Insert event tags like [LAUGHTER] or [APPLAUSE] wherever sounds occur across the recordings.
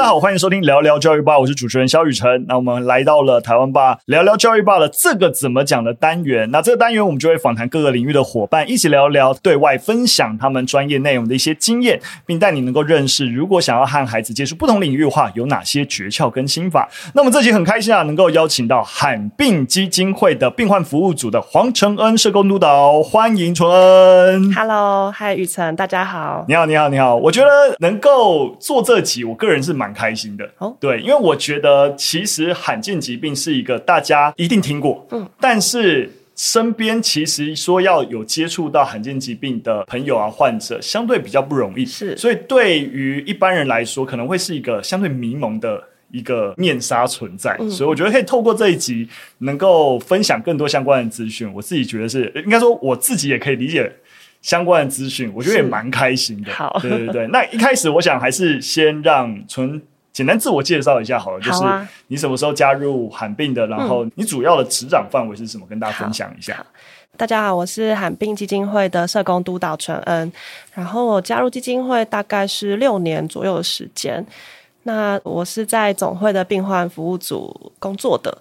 大家好，欢迎收听聊聊教育吧，我是主持人肖雨辰。那我们来到了台湾吧聊聊教育吧的这个怎么讲的单元。那这个单元我们就会访谈各个领域的伙伴，一起聊聊对外分享他们专业内容的一些经验，并带你能够认识，如果想要和孩子接触不同领域的话，有哪些诀窍跟心法。那么这集很开心啊，能够邀请到罕病基金会的病患服务组的黄承恩社工督导，欢迎纯恩。Hello，嗨，雨辰，大家好。你好，你好，你好。我觉得能够做这集，我个人是蛮开心的。哦，对，因为我觉得其实罕见疾病是一个大家一定听过，嗯，但是身边其实说要有接触到罕见疾病的朋友啊、患者，相对比较不容易，是。所以对于一般人来说，可能会是一个相对迷蒙的一个面纱存在。嗯，所以我觉得可以透过这一集，能够分享更多相关的资讯。我自己觉得是，应该说我自己也可以理解。相关的资讯，我觉得也蛮开心的。好，对对对。那一开始，我想还是先让纯简单自我介绍一下好了。好啊。就是你什么时候加入罕病的？然后你主要的执掌范围是什么？跟大家分享一下。大家好，我是罕病基金会的社工督导纯恩。然后我加入基金会大概是六年左右的时间。那我是在总会的病患服务组工作的。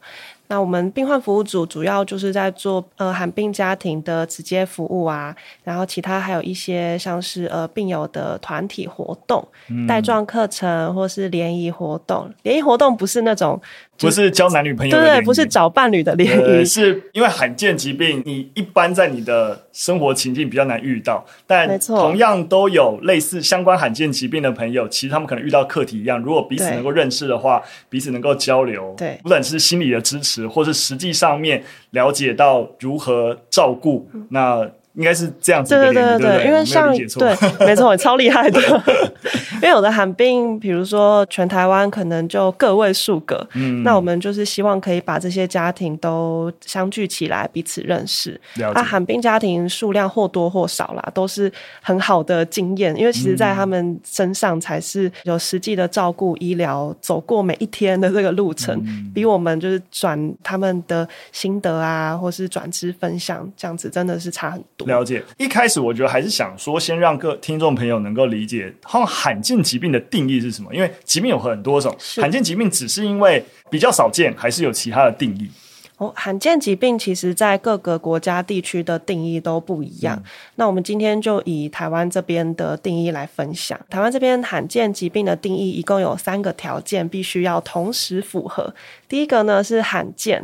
那我们病患服务组主要就是在做呃罕病家庭的直接服务啊，然后其他还有一些像是呃病友的团体活动、嗯、带状课程或是联谊活动。联谊活动不是那种。不是交男女朋友的，对对，不是找伴侣的联谊，是因为罕见疾病，你一般在你的生活情境比较难遇到，但同样都有类似相关罕见疾病的朋友，其实他们可能遇到课题一样，如果彼此能够认识的话，彼此能够交流，对，不管是心理的支持，或是实际上面了解到如何照顾，嗯、那。应该是这样子的，对对对对，对，对，因为像对，没错，[LAUGHS] 超厉害的。[LAUGHS] 因为有的寒冰，比如说全台湾可能就个位数个，嗯，那我们就是希望可以把这些家庭都相聚起来，彼此认识。那寒冰家庭数量或多或少啦，都是很好的经验，因为其实在他们身上才是有实际的照顾、医疗，走过每一天的这个路程，嗯、比我们就是转他们的心得啊，或是转知分享这样子，真的是差很多。了解，一开始我觉得还是想说，先让各听众朋友能够理解，好像罕见疾病的定义是什么？因为疾病有很多种，罕见疾病只是因为比较少见，还是有其他的定义？哦，罕见疾病其实在各个国家地区的定义都不一样。嗯。那我们今天就以台湾这边的定义来分享。台湾这边罕见疾病的定义一共有三个条件，必须要同时符合。第一个呢是罕见。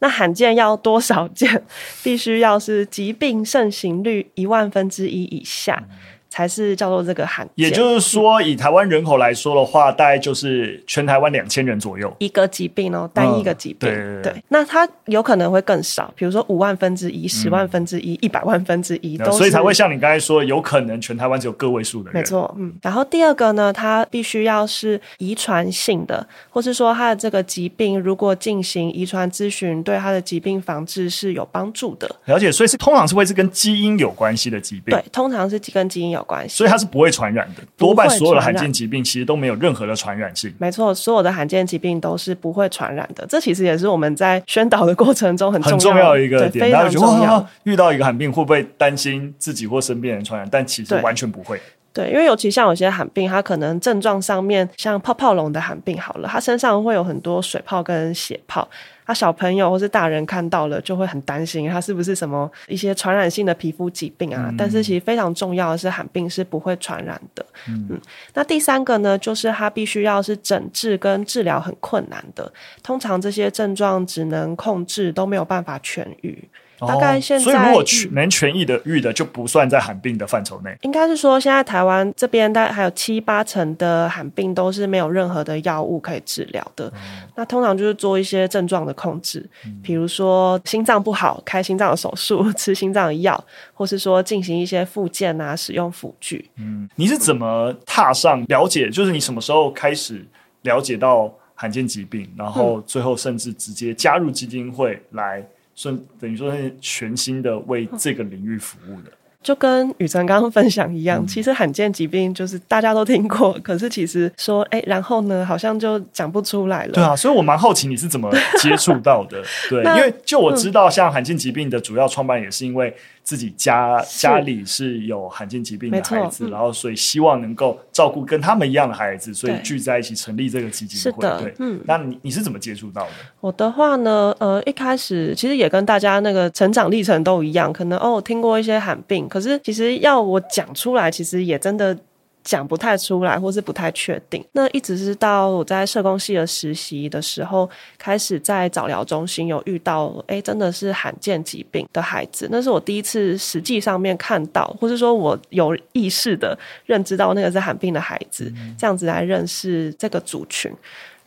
那罕见要多少件？必须要是疾病盛行率一万分之一以下。才是叫做这个罕见，也就是说，以台湾人口来说的话，大概就是全台湾两千人左右一个疾病哦，单一个疾病。嗯、对，对，那它有可能会更少，比如说五万分之一、十万分之一、一百万分之一，都所以才会像你刚才说，有可能全台湾只有个位数的人。没错，嗯。然后第二个呢，它必须要是遗传性的，或是说它的这个疾病如果进行遗传咨询，对它的疾病防治是有帮助的。了解，所以是通常是会是跟基因有关系的疾病。对，通常是跟基因有。所以它是不会传染的，多半所有的罕见疾病其实都没有任何的传染性。没错，所有的罕见疾病都是不会传染的。这其实也是我们在宣导的过程中很重要很重要的一个点。非常重要。遇到一个罕病，会不会担心自己或身边人传染？但其实完全不会。对，因为尤其像有些罕病，它可能症状上面像泡泡龙的罕病好了，它身上会有很多水泡跟血泡。他小朋友或是大人看到了就会很担心，他是不是什么一些传染性的皮肤疾病啊？嗯、但是其实非常重要的是，罕病是不会传染的。嗯，嗯，那第三个呢，就是它必须要是诊治跟治疗很困难的，通常这些症状只能控制，都没有办法痊愈。大概现在，所以如果能痊愈的愈的就不算在罕病的范畴内。应该是说，现在台湾这边大概还有七八成的罕病都是没有任何的药物可以治疗的。那通常就是做一些症状的控制，比如说心脏不好开心脏的手术，[LAUGHS] 吃心脏的药，或是说进行一些复健啊，使用辅具。嗯，你是怎么踏上了解？就是你什么时候开始了解到罕见疾病，然后最后甚至直接加入基金会来？所以等于说是全新的为这个领域服务的。[LAUGHS] 就跟雨辰刚刚分享一样，嗯、其实罕见疾病就是大家都听过，可是其实说哎，然后呢，好像就讲不出来了。对啊，所以我蛮好奇你是怎么接触到的。[LAUGHS] 对，因为就我知道，像罕见疾病的主要创办也是因为。自己家家里是有罕见疾病的孩子，然后所以希望能够照顾跟他们一样的孩子，所以聚在一起成立这个基金会。对，嗯，那你你是怎么接触到的？我的话呢，呃，一开始其实也跟大家那个成长历程都一样，可能哦听过一些罕病，可是其实要我讲出来，其实也真的。讲不太出来，或是不太确定。那一直是到我在社工系的实习的时候，开始在早疗中心有遇到，哎，真的是罕见疾病的孩子。那是我第一次实际上面看到，或是说我有意识的认知到那个是罕病的孩子，嗯、这样子来认识这个族群。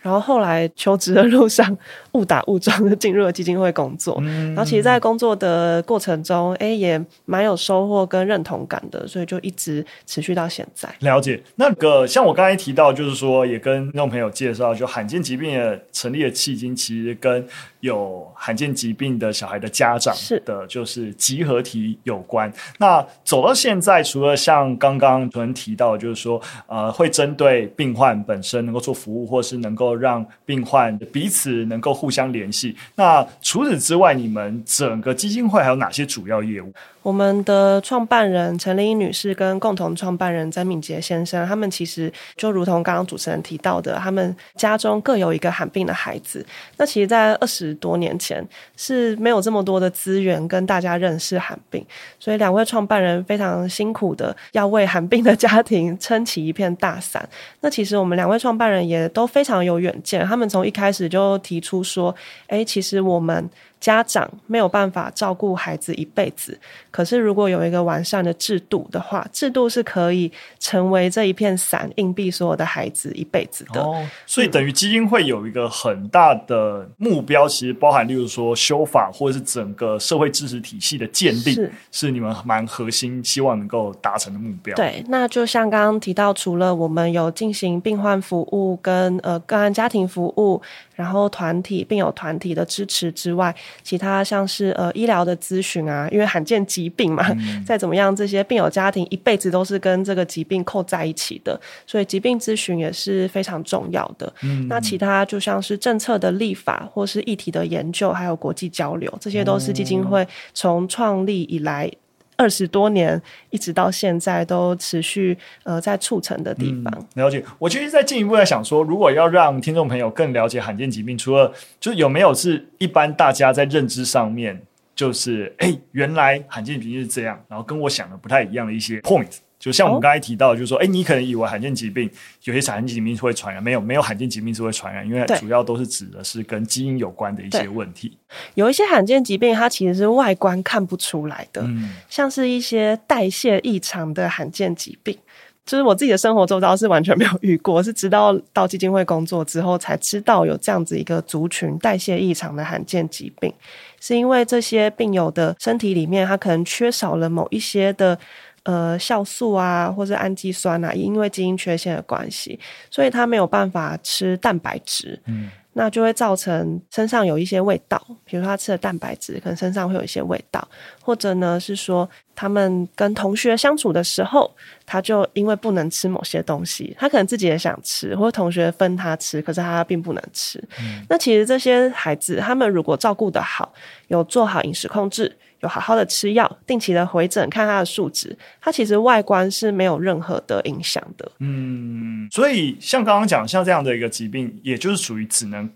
然后后来求职的路上误打误撞的进入了基金会工作，嗯、然后其实，在工作的过程中，哎，也蛮有收获跟认同感的，所以就一直持续到现在。了解那个，像我刚才提到，就是说，也跟那种朋友介绍，就罕见疾病的成立的契机，其实跟有罕见疾病的小孩的家长的，就是集合体有关。那走到现在，除了像刚刚主人提到，就是说，呃，会针对病患本身能够做服务，或是能够。让病患彼此能够互相联系。那除此之外，你们整个基金会还有哪些主要业务？我们的创办人陈丽英女士跟共同创办人曾敏杰先生，他们其实就如同刚刚主持人提到的，他们家中各有一个罕病的孩子。那其实，在二十多年前是没有这么多的资源跟大家认识韩冰，所以两位创办人非常辛苦的要为韩冰的家庭撑起一片大伞。那其实我们两位创办人也都非常有远见，他们从一开始就提出说：“哎，其实我们。”家长没有办法照顾孩子一辈子，可是如果有一个完善的制度的话，制度是可以成为这一片伞，硬币所有的孩子一辈子的。哦，所以等于基金会有一个很大的目标，其实包含，例如说修法或者是整个社会支持体系的建立，是，是你们蛮核心，希望能够达成的目标。对，那就像刚刚提到，除了我们有进行病患服务跟呃个案家庭服务。然后团体病友团体的支持之外，其他像是呃医疗的咨询啊，因为罕见疾病嘛，嗯、[LAUGHS] 再怎么样，这些病友家庭一辈子都是跟这个疾病扣在一起的，所以疾病咨询也是非常重要的。嗯、那其他就像是政策的立法，或是议题的研究，还有国际交流，这些都是基金会从创立以来。二十多年，一直到现在都持续呃在促成的地方。了解，我其实在进一步在想说，如果要让听众朋友更了解罕见疾病，除了就是有没有是一般大家在认知上面，就是哎、原来罕见疾病是这样，然后跟我想的不太一样的一些 point。就像我们刚才提到，就是说，哎、哦，你可能以为罕见疾病有些罕见疾病是会传染，没有，没有罕见疾病是会传染，因为主要都是指的是跟基因有关的一些问题。有一些罕见疾病，它其实是外观看不出来的，嗯、像是一些代谢异常的罕见疾病，就是我自己的生活周遭是完全没有遇过，是直到到基金会工作之后才知道有这样子一个族群代谢异常的罕见疾病，是因为这些病友的身体里面，他可能缺少了某一些的。呃，酵素啊，或者氨基酸啊，因为基因缺陷的关系，所以他没有办法吃蛋白质，嗯，那就会造成身上有一些味道。比如说他吃了蛋白质，可能身上会有一些味道，或者呢是说他们跟同学相处的时候，他就因为不能吃某些东西，他可能自己也想吃，或者同学分他吃，可是他并不能吃。嗯，那其实这些孩子，他们如果照顾得好，有做好饮食控制。有好好的吃药，定期的回诊看它的数值，它其实外观是没有任何的影响的。嗯，所以像刚刚讲，像这样的一个疾病，也就是属于只能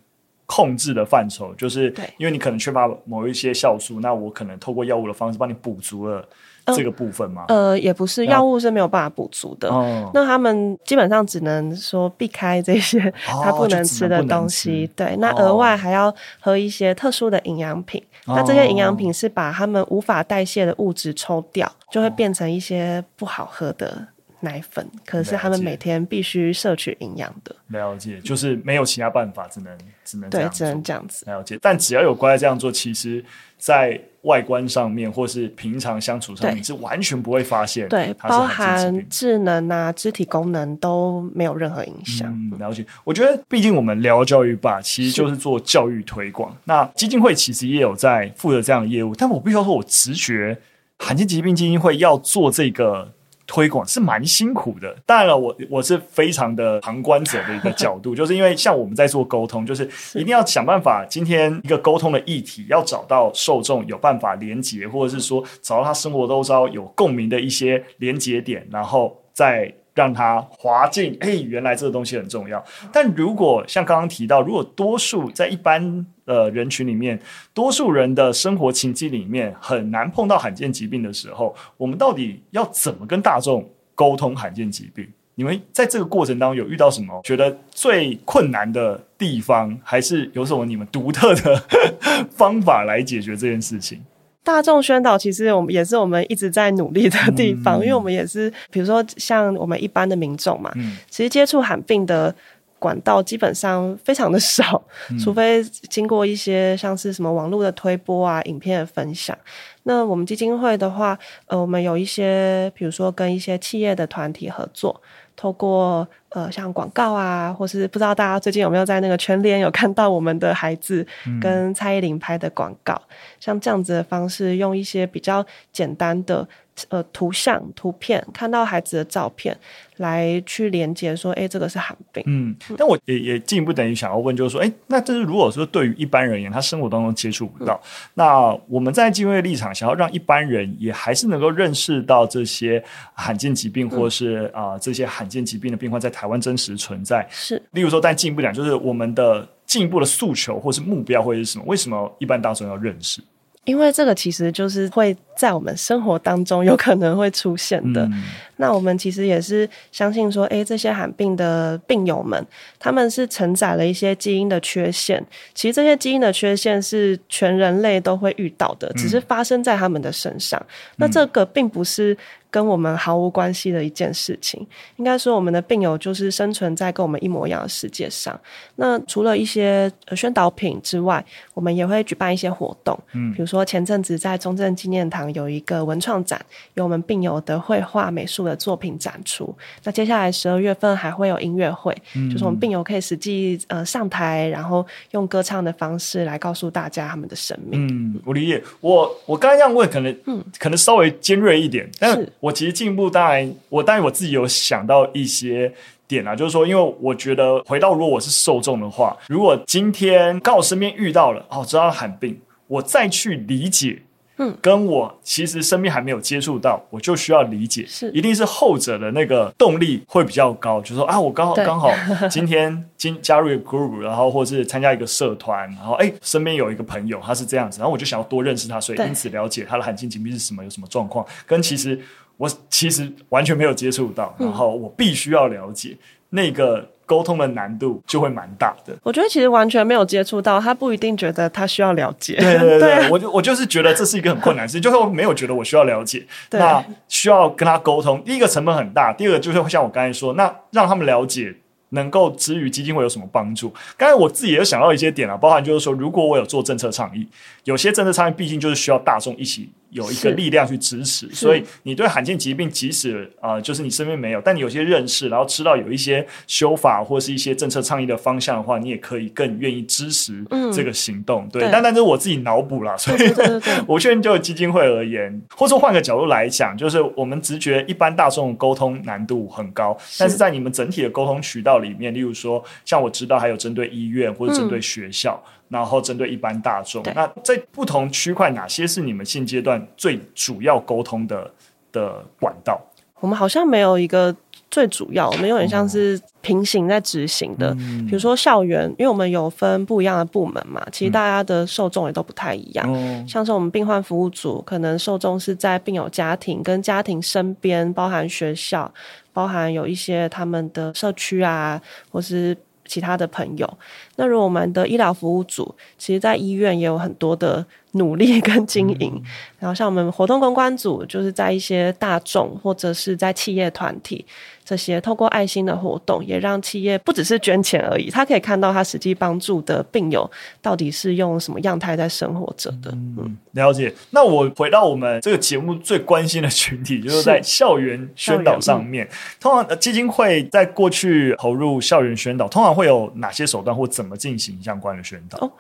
控制的范畴，就是因为你可能缺乏某一些酵素，那我可能透过药物的方式帮你补足了。这个部分吗？呃，也不是，药物是没有办法补足的。哦、那他们基本上只能说避开这些 [LAUGHS] 他不能吃的东西。哦、对，那额外还要喝一些特殊的营养品。哦、那这些营养品是把他们无法代谢的物质抽掉，就会变成一些不好喝的奶粉。可是他们每天必须摄取营养的。了解，就是没有其他办法，只能只能对，只能这样子。了解，但只要有乖这样做，其实。在外观上面，或是平常相处上面，你是完全不会发现。对，包含智能啊、肢体功能都没有任何影响。嗯，了解。我觉得，毕竟我们聊教育吧，其实就是做教育推广。那基金会其实也有在负责这样的业务，但我必须要说，我直觉罕见疾病基金会要做这个。推广是蛮辛苦的，当然了，我我是非常的旁观者的一个角度，[LAUGHS] 就是因为像我们在做沟通，就是一定要想办法，今天一个沟通的议题，要找到受众有办法连接，或者是说找到他生活周遭有共鸣的一些连接点，然后再让他滑进，哎，原来这个东西很重要。但如果像刚刚提到，如果多数在一般呃，人群里面，多数人的生活情境里面很难碰到罕见疾病的时候，我们到底要怎么跟大众沟通罕见疾病？你们在这个过程当中有遇到什么觉得最困难的地方，还是有什么你们独特的 [LAUGHS] 方法来解决这件事情？大众宣导其实我们也是我们一直在努力的地方，嗯、因为我们也是，比如说像我们一般的民众嘛，嗯、其实接触罕病的。管道基本上非常的少，[LAUGHS] 除非经过一些像是什么网络的推播啊、影片的分享。那我们基金会的话，呃，我们有一些，比如说跟一些企业的团体合作，透过呃像广告啊，或是不知道大家最近有没有在那个全联有看到我们的孩子跟蔡依林拍的广告，嗯、像这样子的方式，用一些比较简单的。呃，图像、图片，看到孩子的照片，来去连接说，哎，这个是罕病。嗯，但我也也进一步等于想要问，就是说，哎，那这是如果说对于一般人而言，他生活当中接触不到，嗯、那我们在基金会立场，想要让一般人也还是能够认识到这些罕见疾病，或是啊、嗯呃、这些罕见疾病的病患在台湾真实存在。是，例如说，但进一步讲，就是我们的进一步的诉求或是目标会是什么？为什么一般大众要认识？因为这个其实就是会在我们生活当中有可能会出现的。嗯、那我们其实也是相信说，诶，这些罕病的病友们，他们是承载了一些基因的缺陷。其实这些基因的缺陷是全人类都会遇到的，只是发生在他们的身上。嗯、那这个并不是。跟我们毫无关系的一件事情，应该说我们的病友就是生存在跟我们一模一样的世界上。那除了一些宣导品之外，我们也会举办一些活动，嗯，比如说前阵子在中正纪念堂有一个文创展，有我们病友的绘画美术的作品展出。那接下来十二月份还会有音乐会，嗯，就是我们病友可以实际呃上台，然后用歌唱的方式来告诉大家他们的生命。嗯，我理解。我我刚刚这样问，可能嗯，可能稍微尖锐一点，但是。我其实进步，当然，我当然我自己有想到一些点啊，就是说，因为我觉得回到如果我是受众的话，如果今天刚好身边遇到了哦，知道罕病，我再去理解。嗯，跟我其实身边还没有接触到，我就需要理解，是。一定是后者的那个动力会比较高，就是说啊，我刚好刚好 [LAUGHS] 今天今加入一个 group，然后或是参加一个社团，然后哎，身边有一个朋友他是这样子，然后我就想要多认识他，所以因此了解他的罕见疾病是什么，有什么状况，跟其实我其实完全没有接触到，然后我必须要了解那个。沟通的难度就会蛮大的。我觉得其实完全没有接触到，他不一定觉得他需要了解。对对对，对啊、我就我就是觉得这是一个很困难的事情，[LAUGHS] 就是我没有觉得我需要了解。那需要跟他沟通，第一个成本很大，第二个就是像我刚才说，那让他们了解。能够之于基金会有什么帮助？刚才我自己也有想到一些点啊，包含就是说，如果我有做政策倡议，有些政策倡议毕竟就是需要大众一起有一个力量去支持，所以你对罕见疾病，即使啊、呃，就是你身边没有，但你有些认识，然后知道有一些修法或是一些政策倡议的方向的话，你也可以更愿意支持这个行动。嗯、对，对。但但是我自己脑补啦，所以 [LAUGHS] 我确认就基金会而言，或者说换个角度来讲，就是我们直觉一般大众沟通难度很高，是。但是在你们整体的沟通渠道里面，例如说像我知道还有针对医院或者针对学校。嗯然后针对一般大众，那在不同区块，哪些是你们现阶段最主要沟通的的管道？我们好像没有一个最主要，我们有点像是平行在执行的。嗯、比如说校园，因为我们有分不一样的部门嘛，其实大家的受众也都不太一样。嗯、像是我们病患服务组，可能受众是在病友家庭跟家庭身边，包含学校，包含有一些他们的社区啊，或是。其他的朋友，那如果我们的医疗服务组，其实在医院也有很多的努力跟经营。嗯、然后像我们活动公关组，就是在一些大众或者是在企业团体。这些透过爱心的活动，也让企业不只是捐钱而已，他可以看到他实际帮助的病友到底是用什么样态在生活着的。嗯，了解。那我回到我们这个节目最关心的群体，就是在校园宣导上面。通常基金会在过去投入校园宣导，通常会有哪些手段或怎么进行相关的宣导？哦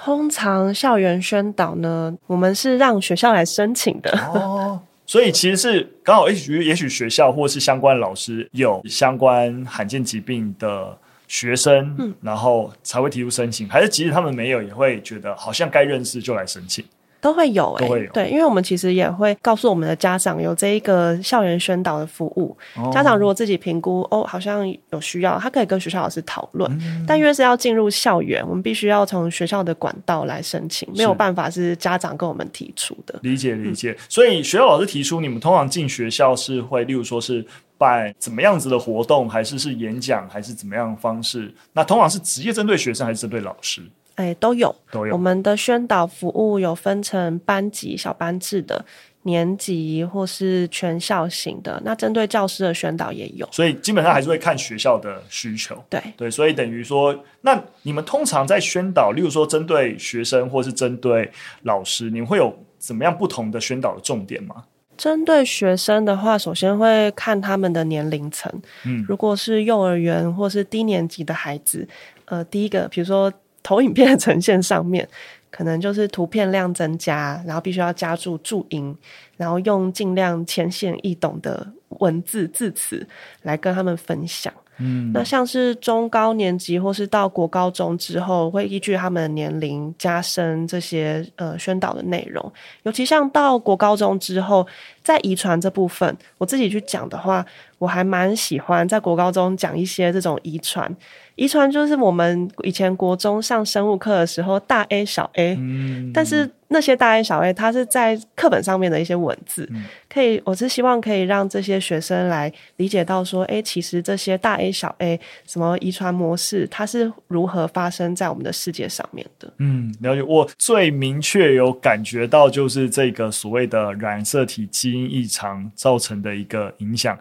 通常校园宣导呢，我们是让学校来申请的。哦，所以其实是刚好，也许也许学校或是相关老师有相关罕见疾病的学生，嗯，然后才会提出申请，还是即使他们没有，也会觉得好像该认识就来申请。都会有诶、欸，对，因为我们其实也会告诉我们的家长有这一个校园宣导的服务。哦、家长如果自己评估哦，好像有需要，他可以跟学校老师讨论。嗯、但因为是要进入校园，我们必须要从学校的管道来申请，没有办法是家长跟我们提出的。理解理解。所以学校老师提出，你们通常进学校是会，例如说是办怎么样子的活动，还是是演讲，还是怎么样的方式？那通常是直接针对学生，还是针对老师？哎，都有，都有。我们的宣导服务有分成班级、小班制的、年级或是全校型的。那针对教师的宣导也有，所以基本上还是会看学校的需求。对对，所以等于说，那你们通常在宣导，例如说针对学生或是针对老师，你们会有怎么样不同的宣导的重点吗？针对学生的话，首先会看他们的年龄层。嗯，如果是幼儿园或是低年级的孩子，呃，第一个，比如说。投影片的呈现上面，可能就是图片量增加，然后必须要加注注音，然后用尽量浅显易懂的文字字词来跟他们分享。嗯，那像是中高年级或是到国高中之后，会依据他们的年龄加深这些呃宣导的内容。尤其像到国高中之后，在遗传这部分，我自己去讲的话，我还蛮喜欢在国高中讲一些这种遗传。遗传就是我们以前国中上生物课的时候，大 A 小 A，嗯，但是那些大 A 小 A，它是在课本上面的一些文字，嗯，可以，我是希望可以让这些学生来理解到说，哎，其实这些大 A 小 A 什么遗传模式，它是如何发生在我们的世界上面的。嗯，了解。我最明确有感觉到就是这个所谓的染色体基因异常造成的一个影响。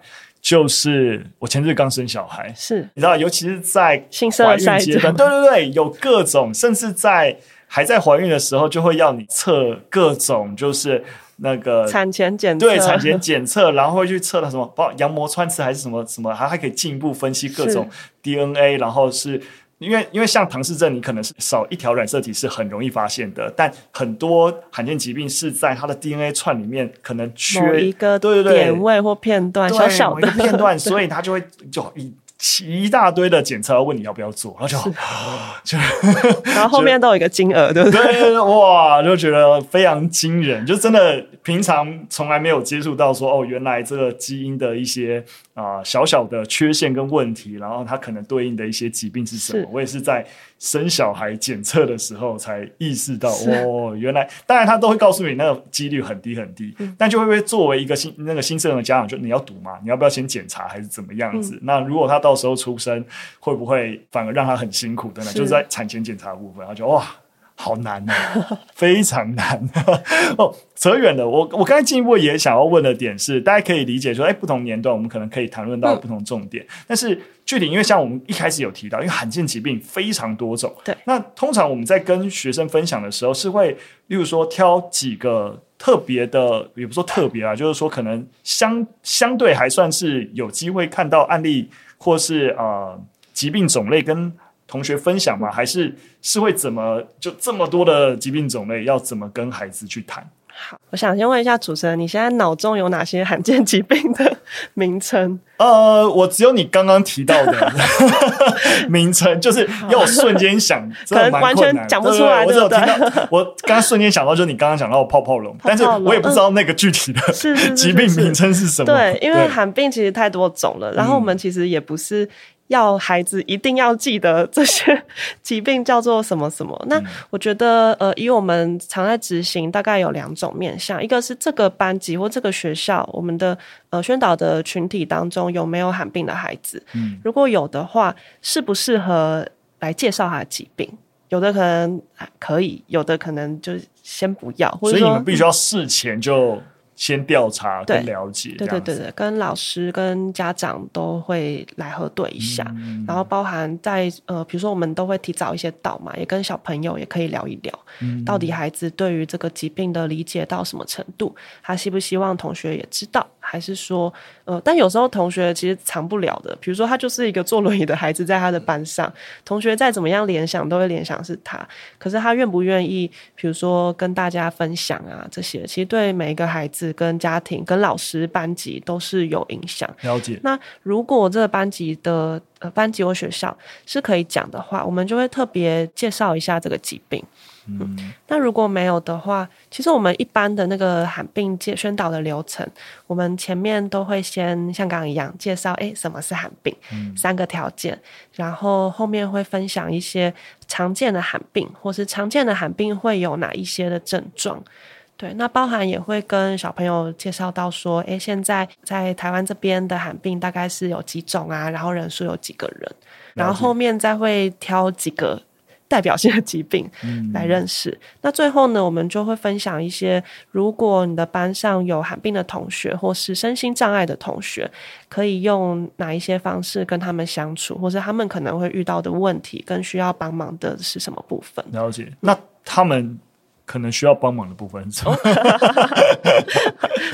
就是我前日刚生小孩，是。你知道，尤其是在怀孕阶段，对对对，有各种，甚至在还在怀孕的时候，就会要你测各种，就是那个产前检测，对产前检测，然后会去测到什么，包羊膜穿刺还是什么什么，还还可以进一步分析各种 DNA，然后是。因为因为像唐氏症，你可能是少一条染色体是很容易发现的，但很多罕见疾病是在它的 DNA 串里面可能缺一个对对对点位或片段小小的片段，[LAUGHS] 所以它就会就一。一大堆的检测要问你要不要做，然后就，[LAUGHS] 就然后后面都有一个金额，对不对？对，哇，就觉得非常惊人，就真的平常从来没有接触到说哦，原来这个基因的一些啊、呃、小小的缺陷跟问题，然后它可能对应的一些疾病是什么？我也是在生小孩检测的时候才意识到，哦，原来当然他都会告诉你那个几率很低很低，嗯、但就会不会作为一个新那个新生儿的家长，就你要赌嘛？你要不要先检查还是怎么样子？嗯、那如果他到时候出生，会不会反而让他很辛苦的呢？就是在产前检查部分，他就哇。好难啊，[LAUGHS] 非常难 [LAUGHS] 哦。扯远了，我我刚才进一步也想要问的点是，大家可以理解说，哎，不同年段我们可能可以谈论到不同重点，嗯、但是具体，因为像我们一开始有提到，因为罕见疾病非常多种，对。那通常我们在跟学生分享的时候，是会，例如说挑几个特别的，也不说特别啊，就是说可能相相对还算是有机会看到案例，或是呃疾病种类跟。同学分享吗？还是是会怎么就这么多的疾病种类，要怎么跟孩子去谈？好，我想先问一下主持人，你现在脑中有哪些罕见疾病的名称？呃，我只有你刚刚提到的 [LAUGHS] 名称，就是要我瞬间想，可能完全讲不出来。我只有听到，我刚刚瞬间想到，就是你刚刚讲到泡泡龙，[LAUGHS] 但是我也不知道那个具体的 [LAUGHS] 疾病名称是什么。对，因为罕病其实太多种了，然后我们其实也不是。要孩子一定要记得这些 [LAUGHS] 疾病叫做什么什么？那我觉得，呃，以我们常在执行，大概有两种面向，一个是这个班级或这个学校，我们的呃宣导的群体当中有没有罕病的孩子？嗯，如果有的话，适不适合来介绍他的疾病？有的可能可以，有的可能就先不要。或者说，所以你们必须要事前就。先调查跟了解，对对对对，跟老师跟家长都会来核对一下，嗯、然后包含在呃，比如说我们都会提早一些到嘛，也跟小朋友也可以聊一聊，嗯、到底孩子对于这个疾病的理解到什么程度，他希不希望同学也知道，还是说，呃，但有时候同学其实藏不了的，比如说他就是一个坐轮椅的孩子，在他的班上，同学再怎么样联想，都会联想是他。可是他愿不愿意，比如说跟大家分享啊，这些其实对每一个孩子、跟家庭、跟老师、班级都是有影响。了解。那如果这个班级的呃班级或学校是可以讲的话，我们就会特别介绍一下这个疾病。嗯，那如果没有的话，其实我们一般的那个罕病介宣导的流程，我们前面都会先像刚刚一样介绍，哎，什么是罕病，嗯，三个条件，然后后面会分享一些常见的罕病，或是常见的罕病会有哪一些的症状，对，那包含也会跟小朋友介绍到说，哎，现在在台湾这边的罕病大概是有几种啊，然后人数有几个人，然后后面再会挑几个。[LAUGHS] 代表性的疾病来认识。嗯。那最后呢，我们就会分享一些，如果你的班上有罕病的同学，或是身心障碍的同学，可以用哪一些方式跟他们相处，或是他们可能会遇到的问题，跟需要帮忙的是什么部分？了解。那他们。可能需要帮忙的部分是什么？[LAUGHS]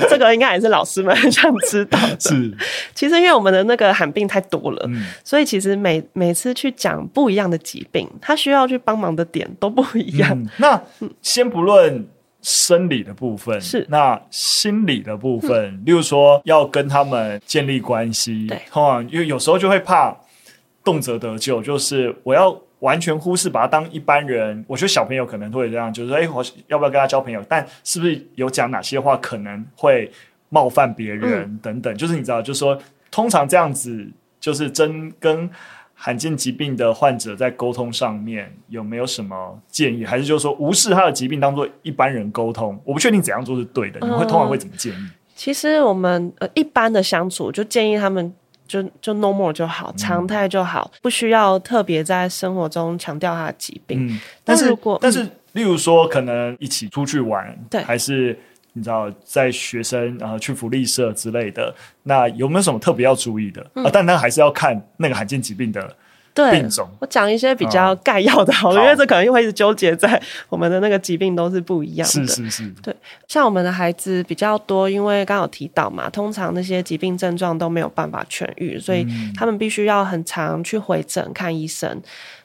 这个应该也是老师们很想知道的。[LAUGHS] 是，其实因为我们的那个罕病太多了，嗯、所以其实每每次去讲不一样的疾病，他需要去帮忙的点都不一样。嗯、那先不论生理的部分，是那心理的部分，嗯、例如说要跟他们建立关系，对，因为有时候就会怕动辄得咎，就是我要。完全忽视，把他当一般人。我觉得小朋友可能会这样，就是说，哎，我要不要跟他交朋友？但是不是有讲哪些话可能会冒犯别人、嗯、等等？就是你知道，就是说，通常这样子，就是真跟罕见疾病的患者在沟通上面有没有什么建议？还是就是说，无视他的疾病，当做一般人沟通？我不确定怎样做是对的。你会通常会怎么建议？嗯、其实我们呃一般的相处，就建议他们。就就 normal 就好，常态就好，嗯、不需要特别在生活中强调他的疾病。嗯，但是如果但是，例如说，可能一起出去玩，对，还是你知道，在学生然后去福利社之类的，那有没有什么特别要注意的？嗯、啊，但那还是要看那个罕见疾病的。对，病种。我讲一些比较概要的好了，哦，因为这可能又会一直纠结在我们的那个疾病都是不一样的。是是是，对，像我们的孩子比较多，因为刚刚有提到嘛，通常那些疾病症状都没有办法痊愈，所以他们必须要很常去回诊看医生。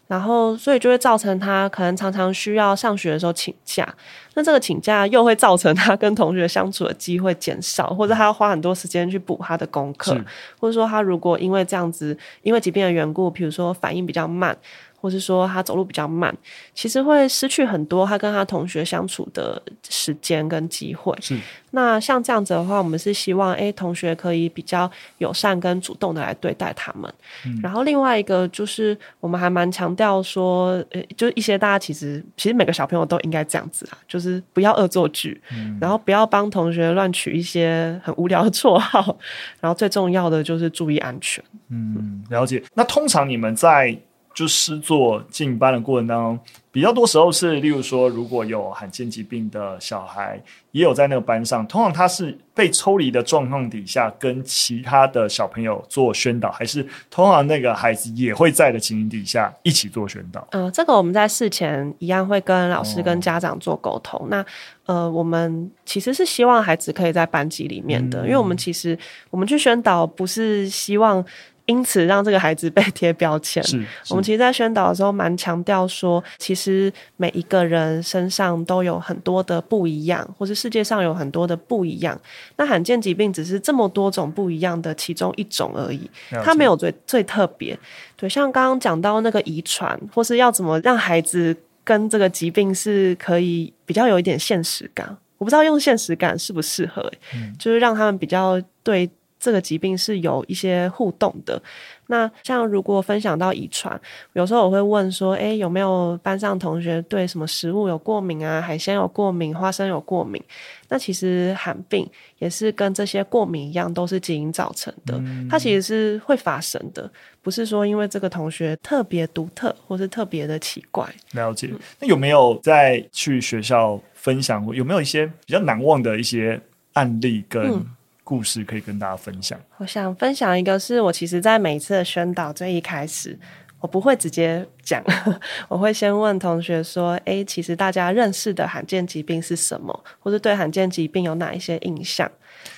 然后，所以就会造成他可能常常需要上学的时候请假。那这个请假又会造成他跟同学相处的机会减少，或者他要花很多时间去补他的功课，或者说他如果因为这样子，因为疾病的缘故，比如说反应比较慢。或是说他走路比较慢，其实会失去很多他跟他同学相处的时间跟机会。是，那像这样子的话，我们是希望，诶，同学可以比较友善跟主动的来对待他们。嗯。然后另外一个就是，我们还蛮强调说，诶，就是一些大家其实其实每个小朋友都应该这样子啊，就是不要恶作剧，嗯，然后不要帮同学乱取一些很无聊的绰号，然后最重要的就是注意安全。嗯，了解。那通常你们在就施作进班的过程当中，比较多时候是，例如说，如果有罕见疾病的小孩也有在那个班上，通常他是被抽离的状况底下，跟其他的小朋友做宣导，还是通常那个孩子也会在的情形底下一起做宣导？嗯、呃，这个我们在事前一样会跟老师跟家长做沟通。哦、那呃，我们其实是希望孩子可以在班级里面的，嗯、因为我们其实我们去宣导不是希望。因此，让这个孩子被贴标签。是，是我们其实，在宣导的时候，蛮强调说，其实每一个人身上都有很多的不一样，或是世界上有很多的不一样。那罕见疾病只是这么多种不一样的其中一种而已，它没有最最特别。对，像刚刚讲到那个遗传，或是要怎么让孩子跟这个疾病是可以比较有一点现实感。我不知道用现实感适不适合，欸，嗯，就是让他们比较对。这个疾病是有一些互动的。那像如果分享到遗传，有时候我会问说：诶，有没有班上同学对什么食物有过敏啊？海鲜有过敏，花生有过敏？那其实寒病也是跟这些过敏一样，都是基因造成的。嗯。它其实是会发生的，不是说因为这个同学特别独特或是特别的奇怪。了解。那有没有在去学校分享过？有没有一些比较难忘的一些案例跟？嗯故事可以跟大家分享。我想分享一个，是我其实，在每一次的宣导最一开始，我不会直接讲，[LAUGHS] 我会先问同学说：“诶，其实大家认识的罕见疾病是什么？或者对罕见疾病有哪一些印象？”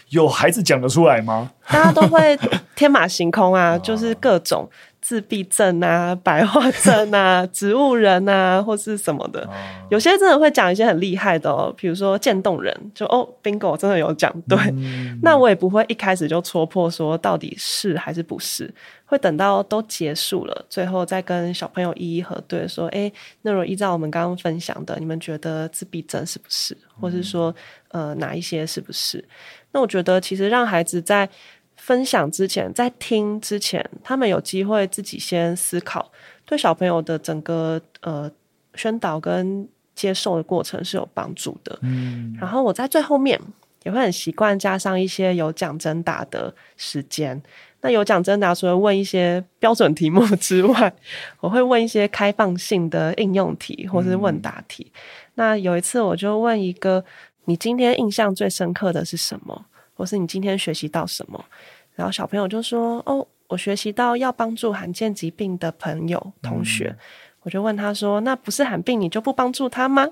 有孩子讲得出来吗？大家都会天马行空啊，[LAUGHS] 就是各种。自闭症啊，[LAUGHS] 白化症啊，[LAUGHS] 植物人啊，或是什么的，有些真的会讲一些很厉害的哦，比如说渐冻人，就哦，bingo，真的有讲对。嗯、那我也不会一开始就戳破说到底是还是不是，会等到都结束了，最后再跟小朋友一一核对，说，哎、欸，那如果依照我们刚刚分享的，你们觉得自闭症是不是，或是说，呃，哪一些是不是？那我觉得其实让孩子在。分享之前，在听之前，他们有机会自己先思考，对小朋友的整个呃宣导跟接受的过程是有帮助的。嗯，然后我在最后面也会很习惯加上一些有奖真答的时间。那有奖真答，除了问一些标准题目之外，我会问一些开放性的应用题或是问答题。嗯。那有一次我就问一个：你今天印象最深刻的是什么？或是你今天学习到什么？然后小朋友就说：“哦，我学习到要帮助罕见疾病的朋友同学。嗯”我就问他说：“那不是罕病，你就不帮助他吗？”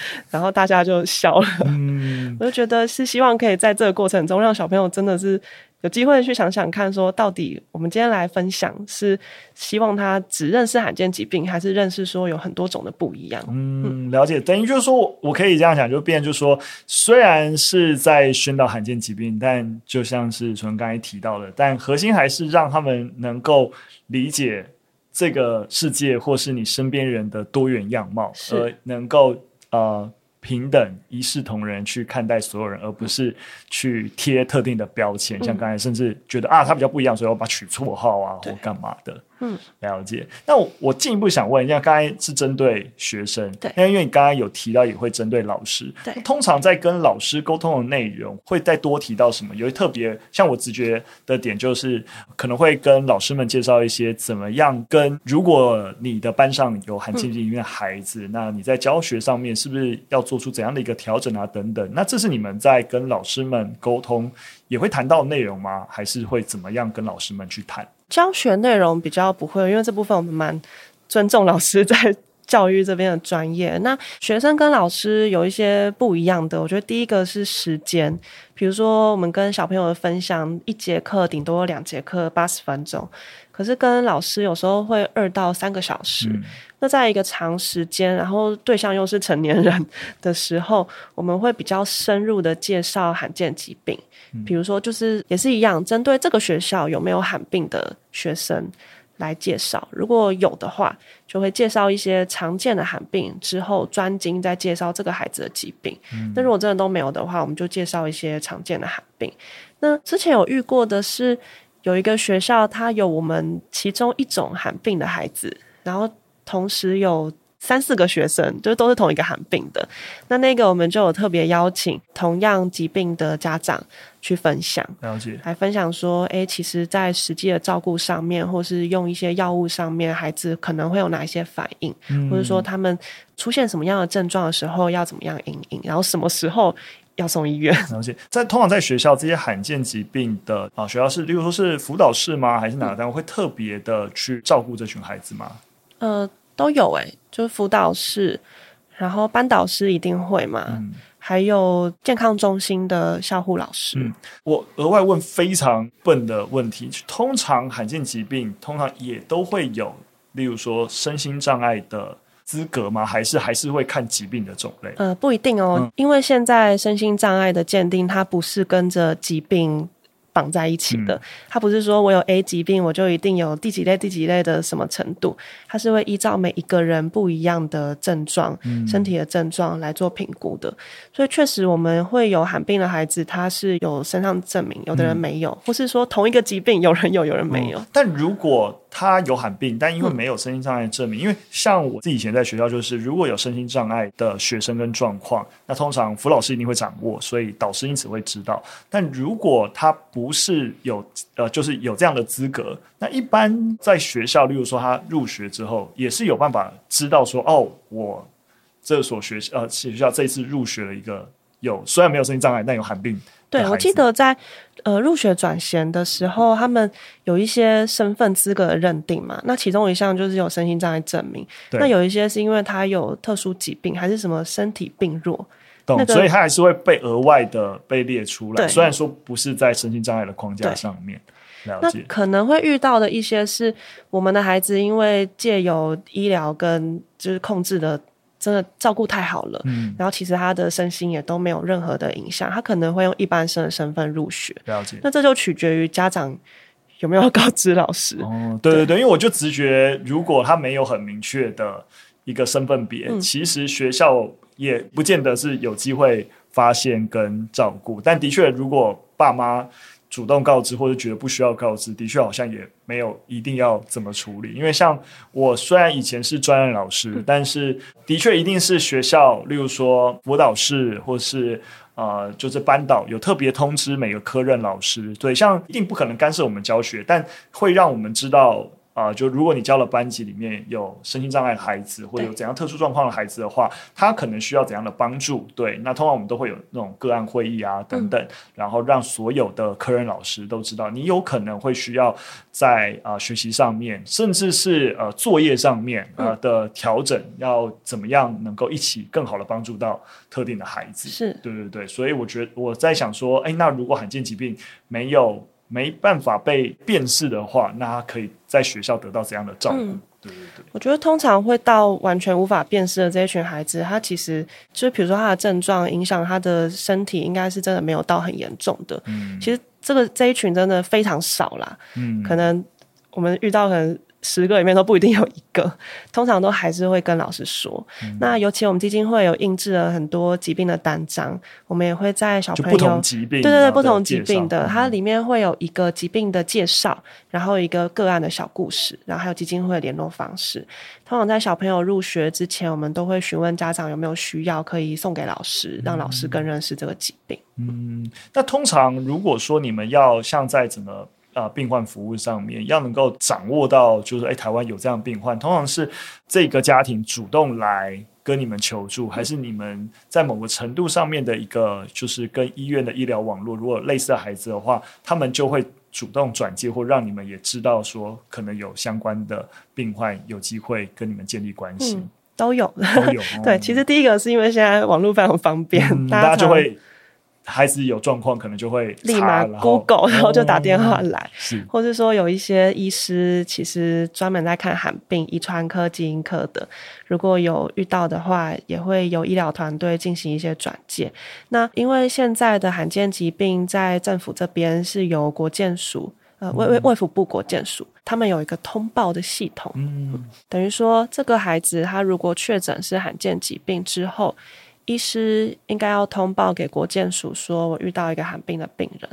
[LAUGHS] 然后大家就笑了。嗯，我就觉得是希望可以在这个过程中让小朋友真的是。有机会去想想看，说到底，我们今天来分享是希望他只认识罕见疾病，还是认识说有很多种的不一样？嗯，了解。等于就是说我可以这样讲，就变就是说，虽然是在宣导罕见疾病，但就像是纯刚才提到的，但核心还是让他们能够理解这个世界或是你身边人的多元样貌，而能够呃。平等一视同仁去看待所有人，而不是去贴特定的标签。嗯、像刚才甚至觉得啊，他比较不一样，所以我把取绰号啊，或干嘛的。嗯，了解。那我我进一步想问一下，刚才是针对学生，对，因为因为你刚刚有提到也会针对老师，对。通常在跟老师沟通的内容会再多提到什么？有一特别像我直觉的点，就是可能会跟老师们介绍一些怎么样跟，如果你的班上有罕见疾病的孩子，嗯，那你在教学上面是不是要做出怎样的一个调整啊？等等。那这是你们在跟老师们沟通也会谈到内容吗？还是会怎么样跟老师们去谈？教学内容比较不会，因为这部分我们蛮尊重老师在教育这边的专业。那学生跟老师有一些不一样的，我觉得第一个是时间，比如说我们跟小朋友的分享，一节课顶多两节课八十分钟，可是跟老师有时候会二到三个小时。嗯那在一个长时间，然后对象又是成年人的时候，我们会比较深入的介绍罕见疾病，嗯，比如说就是也是一样，针对这个学校有没有罕病的学生来介绍，如果有的话，就会介绍一些常见的罕病，之后专精再介绍这个孩子的疾病。嗯，那如果真的都没有的话，我们就介绍一些常见的罕病。那之前有遇过的是，有一个学校，它有我们其中一种罕病的孩子，然后。同时有三四个学生，就都是同一个罕病的。那那个我们就有特别邀请同样疾病的家长去分享，了解，来分享说，哎、欸，其实，在实际的照顾上面，或是用一些药物上面，孩子可能会有哪一些反应，嗯、或者说他们出现什么样的症状的时候，要怎么样应应，然后什么时候要送医院。了解，在通常在学校这些罕见疾病的啊，学校是，例如说是辅导室吗？还是哪个单位会特别的去照顾这群孩子吗？呃。都有诶、欸，就是辅导室，然后班导师一定会嘛，嗯、还有健康中心的校护老师。嗯，我额外问非常笨的问题，通常罕见疾病通常也都会有，例如说身心障碍的资格吗？还是还是会看疾病的种类？呃，不一定哦，嗯、因为现在身心障碍的鉴定，它不是跟着疾病。绑在一起的，它不是说我有 A 疾病，我就一定有第几类、第几类的什么程度，它是会依照每一个人不一样的症状、嗯、身体的症状来做评估的。所以确实我们会有罕病的孩子，他是有身上证明，有的人没有，嗯、或是说同一个疾病有人有，有人没有。嗯、但如果他有罕病，但因为没有身心障碍证明，嗯，因为像我自己以前在学校，就是如果有身心障碍的学生跟状况，那通常辅老师一定会掌握，所以导师因此会知道。但如果他不是有呃，就是有这样的资格，那一般在学校，例如说他入学之后，也是有办法知道说，哦，我这所学呃学校这次入学了一个有虽然没有身心障碍，但有罕病。对，我记得在呃入学转衔的时候，他们有一些身份资格的认定嘛。那其中一项就是有身心障碍证明。那有一些是因为他有特殊疾病，还是什么身体病弱，懂？那个、所以他还是会被额外的被列出来。虽然说不是在身心障碍的框架上面。那可能会遇到的一些是我们的孩子，因为借由医疗跟就是控制的。真的照顾太好了，嗯，然后其实他的身心也都没有任何的影响，他可能会用一般生的身份入学。了解。那这就取决于家长有没有告知老师。哦，对对对，因为我就直觉，如果他没有很明确的一个身份别，嗯，其实学校也不见得是有机会发现跟照顾。但的确，如果爸妈主动告知或者觉得不需要告知，的确好像也没有一定要怎么处理。因为像我虽然以前是专任老师，嗯、但是的确一定是学校，例如说辅导室或是呃就是班导有特别通知每个科任老师。对，像一定不可能干涉我们教学，但会让我们知道。啊、呃，就如果你教了班级里面有身心障碍的孩子，或者有怎样特殊状况的孩子的话，他可能需要怎样的帮助？对，那通常我们都会有那种个案会议啊等等，嗯、然后让所有的科任老师都知道，你有可能会需要在啊、呃、学习上面，甚至是呃作业上面呃的调整，嗯、要怎么样能够一起更好的帮助到特定的孩子？是，对对对，所以我觉得我在想说，哎，那如果罕见疾病没有。没办法被辨识的话，那他可以在学校得到怎样的照顾？嗯、对对对，我觉得通常会到完全无法辨识的这一群孩子，他其实就是比如说他的症状影响他的身体，应该是真的没有到很严重的。嗯，其实这个这一群真的非常少啦。嗯，可能我们遇到可能。十个里面都不一定有一个，[LAUGHS] 通常都还是会跟老师说。嗯、那尤其我们基金会有印制了很多疾病的单张，我们也会在小朋友不同疾病，对对对，不同疾病的，它里面会有一个疾病的介绍，然后一个个案的小故事，然后还有基金会的联络方式。通常在小朋友入学之前，我们都会询问家长有没有需要，可以送给老师，让老师更认识这个疾病。嗯，那通常如果说你们要像在整个。啊、呃，病患服务上面要能够掌握到，就是哎，台湾有这样的病患，通常是这个家庭主动来跟你们求助，还是你们在某个程度上面的一个，就是跟医院的医疗网络，如果类似的孩子的话，他们就会主动转接，或让你们也知道说，可能有相关的病患有机会跟你们建立关系，嗯、都有都有。[LAUGHS] 对，其实第一个是因为现在网络非常方便，嗯、大家就会。孩子有状况，可能就会立马 Google，然后就打电话来，哦、是，或是。说有一些医师其实专门在看罕病、遗传科、基因科的，如果有遇到的话，也会有医疗团队进行一些转介。那因为现在的罕见疾病在政府这边是。由国健署，呃，卫卫卫福部国健署，他们有一个通报的系统，嗯，等于说这个孩子他如果确诊是。罕见疾病之后。医师应该要通报给国健署，说我遇到一个罕病的病人。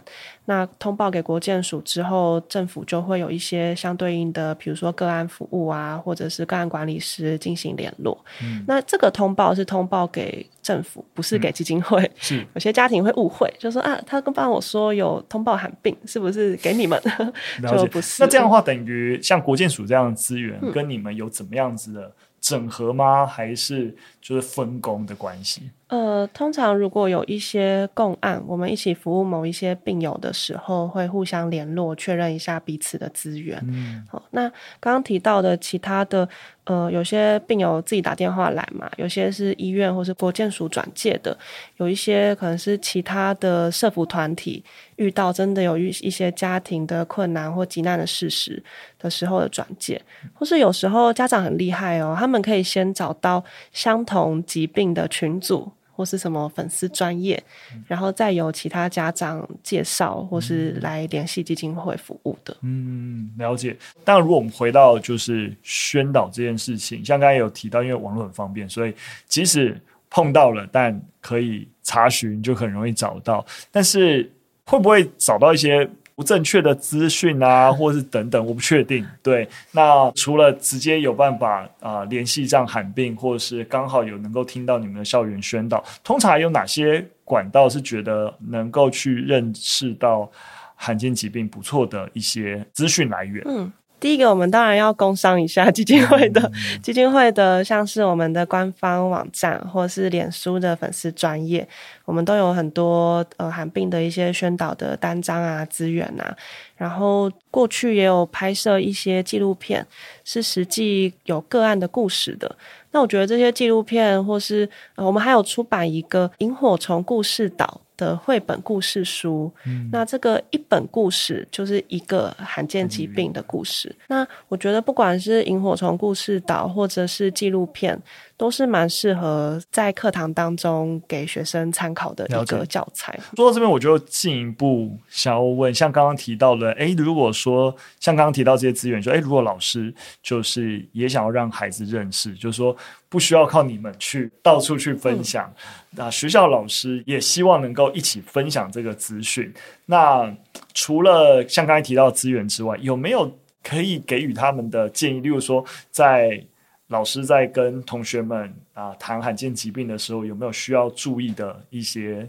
那通报给国健署之后，政府就会有一些相对应的，比如说个案服务啊，或者是个案管理师进行联络。嗯，那这个通报是通报给政府，不是给基金会。嗯、是有些家庭会误会，就说啊，他跟帮我说有通报罕病，是不是给你们？[LAUGHS] 就不是。那这样的话，等于像国健署这样的资源，跟你们有怎么样子的？整合吗？还是就是分工的关系？呃，通常如果有一些共案，我们一起服务某一些病友的时候，会互相联络，确认一下彼此的资源。嗯，好，那刚刚提到的其他的。呃，有些病友自己打电话来嘛，有些是医院或是国健署转介的，有一些可能是其他的社服团体遇到真的有一一些家庭的困难或急难的事实的时候的转介，或是有时候家长很厉害哦，他们可以先找到相同疾病的群组。或是什么粉丝专业，然后再由其他家长介绍，或是来联系基金会服务的。嗯，了解。当然，如果我们回到就是宣导这件事情，像刚才有提到，因为网络很方便，所以即使碰到了，但可以查询就很容易找到。但是会不会找到一些？不正确的资讯啊，[LAUGHS] 或是等等，我不确定。对，那除了直接有办法啊、呃、联系这样罕病，或者是刚好有能够听到你们的校园宣导，通常还有哪些管道是觉得能够去认识到罕见疾病不错的一些资讯来源？嗯。第一个，我们当然要工商一下基金会的、嗯、基金会的，像是我们的官方网站或是脸书的粉丝专页，我们都有很多呃罕病的一些宣导的单张啊资源啊。然后过去也有拍摄一些纪录片，是实际有个案的故事的。那我觉得这些纪录片，或是、呃、我们还有出版一个萤火虫故事岛的绘本故事书，嗯，那这个一本故事就是一个罕见疾病的故事。嗯、那我觉得不管是萤火虫故事岛，或者是纪录片，都是蛮适合在课堂当中给学生参考的一个教材。说到这边，我就进一步想要问，像刚刚提到的，诶，如果说像刚刚提到这些资源，说诶，如果老师就是也想要让孩子认识，就是说不需要靠你们去到处去分享，那、嗯、学校老师也希望能够一起分享这个资讯。那除了像刚才提到资源之外，有没有可以给予他们的建议？例如说，在老师在跟同学们啊谈罕见疾病的时候，有没有需要注意的一些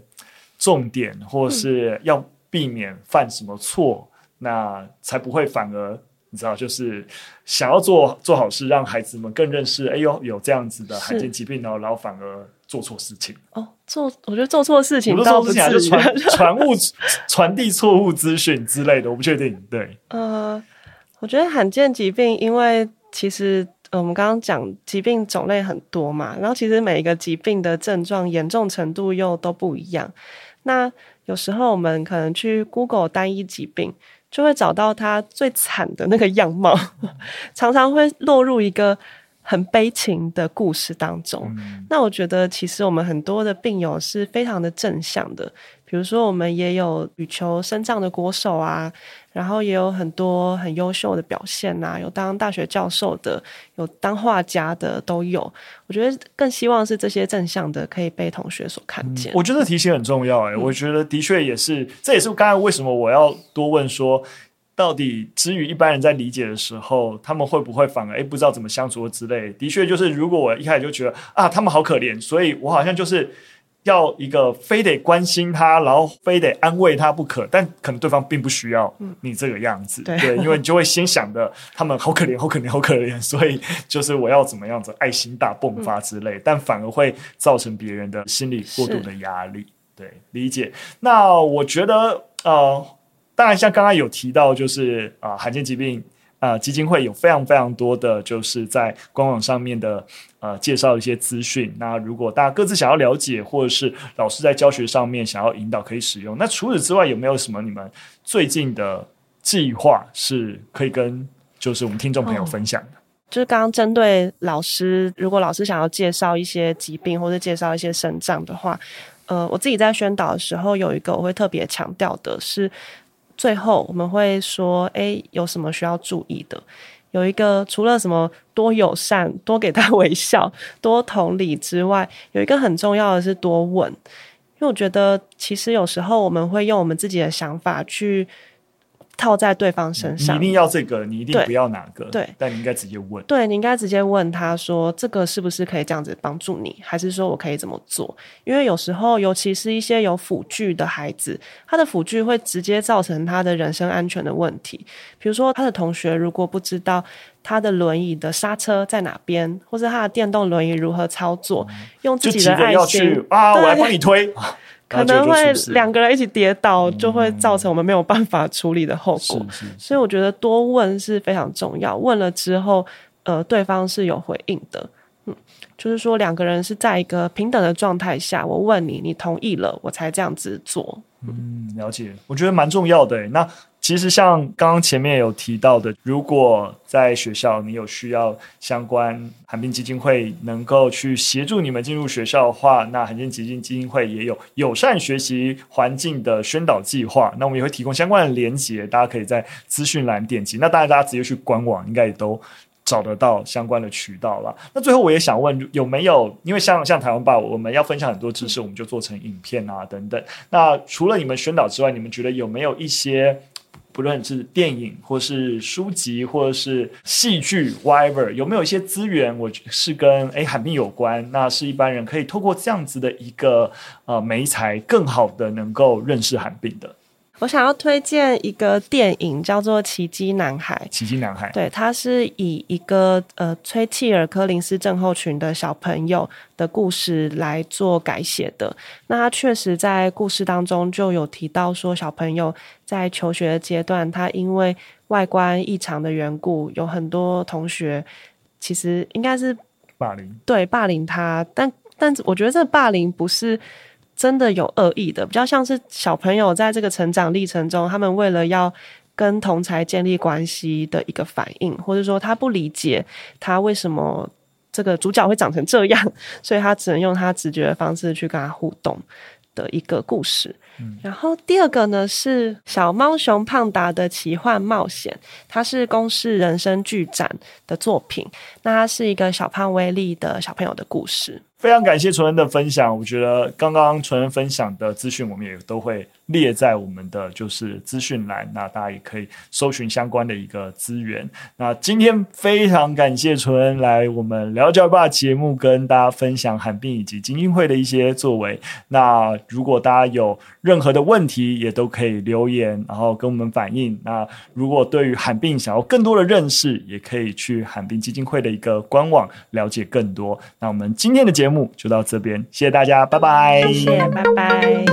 重点，或是要避免犯什么错，嗯、那才不会反而你知道，就是想要做做好事，让孩子们更认识，哎呦，有这样子的罕见疾病，然后然后反而做错事情哦。做我觉得做错事情倒不是传 [LAUGHS] 传误传递错误资讯之类的，我不确定。对，呃，我觉得罕见疾病，因为其实。呃，我们刚刚讲疾病种类很多嘛，然后其实每一个疾病的症状严重程度又都不一样。那有时候我们可能去 Google 单一疾病，就会找到它最惨的那个样貌，[LAUGHS] 常常会落入一个很悲情的故事当中。嗯。那我觉得其实我们很多的病友是非常的正向的。比如说，我们也有羽球身障的国手啊，然后也有很多很优秀的表现呐、啊，有当大学教授的，有当画家的，都有。我觉得更希望是这些正向的可以被同学所看见。嗯、我觉得提醒很重要、欸，哎、嗯，我觉得的确也是，这也是刚才为什么我要多问说，到底之于一般人在理解的时候，他们会不会反而哎不知道怎么相处之类？的确，就是如果我一开始就觉得啊，他们好可怜，所以我好像就是。要一个非得关心他，然后非得安慰他不可，但可能对方并不需要你这个样子，嗯、对，对，因为你就会先想的他们好可怜，好可怜，好可怜，所以就是我要怎么样子爱心大迸发之类，嗯、但反而会造成别人的心理过度的压力，对，理解。那我觉得，呃，当然像刚刚有提到，就是啊，罕见疾病。啊、呃，基金会有非常非常多的就是在官网上面的呃介绍一些资讯。那如果大家各自想要了解，或者是老师在教学上面想要引导，可以使用。那除此之外，有没有什么你们最近的计划是可以跟就是我们听众朋友分享的？哦、就是刚刚针对老师，如果老师想要介绍一些疾病或者介绍一些肾脏的话，呃，我自己在宣导的时候有一个我会特别强调的是。最后我们会说，诶，有什么需要注意的？有一个除了什么多友善、多给他微笑、[LAUGHS] 多同理之外，有一个很重要的是多问，因为我觉得其实有时候我们会用我们自己的想法去。套在对方身上，你一定要这个，你一定不要哪个。对，但你应该直接问。对，你应该直接问他说：“这个是不是可以这样子帮助你？还是说我可以怎么做？”因为有时候，尤其是一些有辅具的孩子，他的辅具会直接造成他的人身安全的问题。比如说，他的同学如果不知道他的轮椅的刹车在哪边，或者他的电动轮椅如何操作，嗯、用自己的爱心啊，我来帮你推。[LAUGHS] 可能会两个人一起跌倒，就会造成我们没有办法处理的后果。所以我觉得多问是非常重要。问了之后，呃，对方是有回应的。嗯，就是说两个人是在一个平等的状态下，我问你，你同意了，我才这样子做。嗯，了解。我觉得蛮重要的。那。其实像刚刚前面有提到的，如果在学校你有需要相关寒冰基金会能够去协助你们进入学校的话，那寒冰基金基金会也有友善学习环境的宣导计划。那我们也会提供相关的连结，大家可以在资讯栏点击。那当然，大家直接去官网应该也都找得到相关的渠道了。那最后我也想问，有没有因为像像台湾吧，我们要分享很多知识，我们就做成影片啊等等。那除了你们宣导之外，你们觉得有没有一些？不论是电影，或是书籍，或者是戏剧，whatever，有没有一些资源，我是跟哎罕病有关？那是一般人可以透过这样子的一个呃媒材，更好的能够认识罕病的。我想要推荐一个电影，叫做《奇迹男孩》。奇迹男孩，对，他是以一个呃崔契尔柯林斯症候群的小朋友的故事来做改写的。那他确实在故事当中就有提到说，小朋友在求学的阶段，他因为外观异常的缘故，有很多同学其实应该是霸凌，对，霸凌他。但但我觉得这霸凌不是。真的有恶意的，比较像是小朋友在这个成长历程中，他们为了要跟同才建立关系的一个反应，或者说他不理解他为什么这个主角会长成这样，所以他只能用他直觉的方式去跟他互动的一个故事。嗯，然后第二个呢是小猫熊胖达的奇幻冒险，它是公视人生剧展的作品，那它是一个小胖威力的小朋友的故事。非常感谢纯恩的分享，我觉得刚刚纯恩分享的资讯，我们也都会列在我们的就是资讯栏，那大家也可以搜寻相关的一个资源。那今天非常感谢纯恩来我们聊教育吧节目，跟大家分享罕病以及精英会的一些作为。那如果大家有任何的问题，也都可以留言，然后跟我们反映。那如果对于罕病想要更多的认识，也可以去罕病基金会的一个官网了解更多。那我们今天的节目。就到这边，谢谢大家，拜拜。谢谢，拜拜。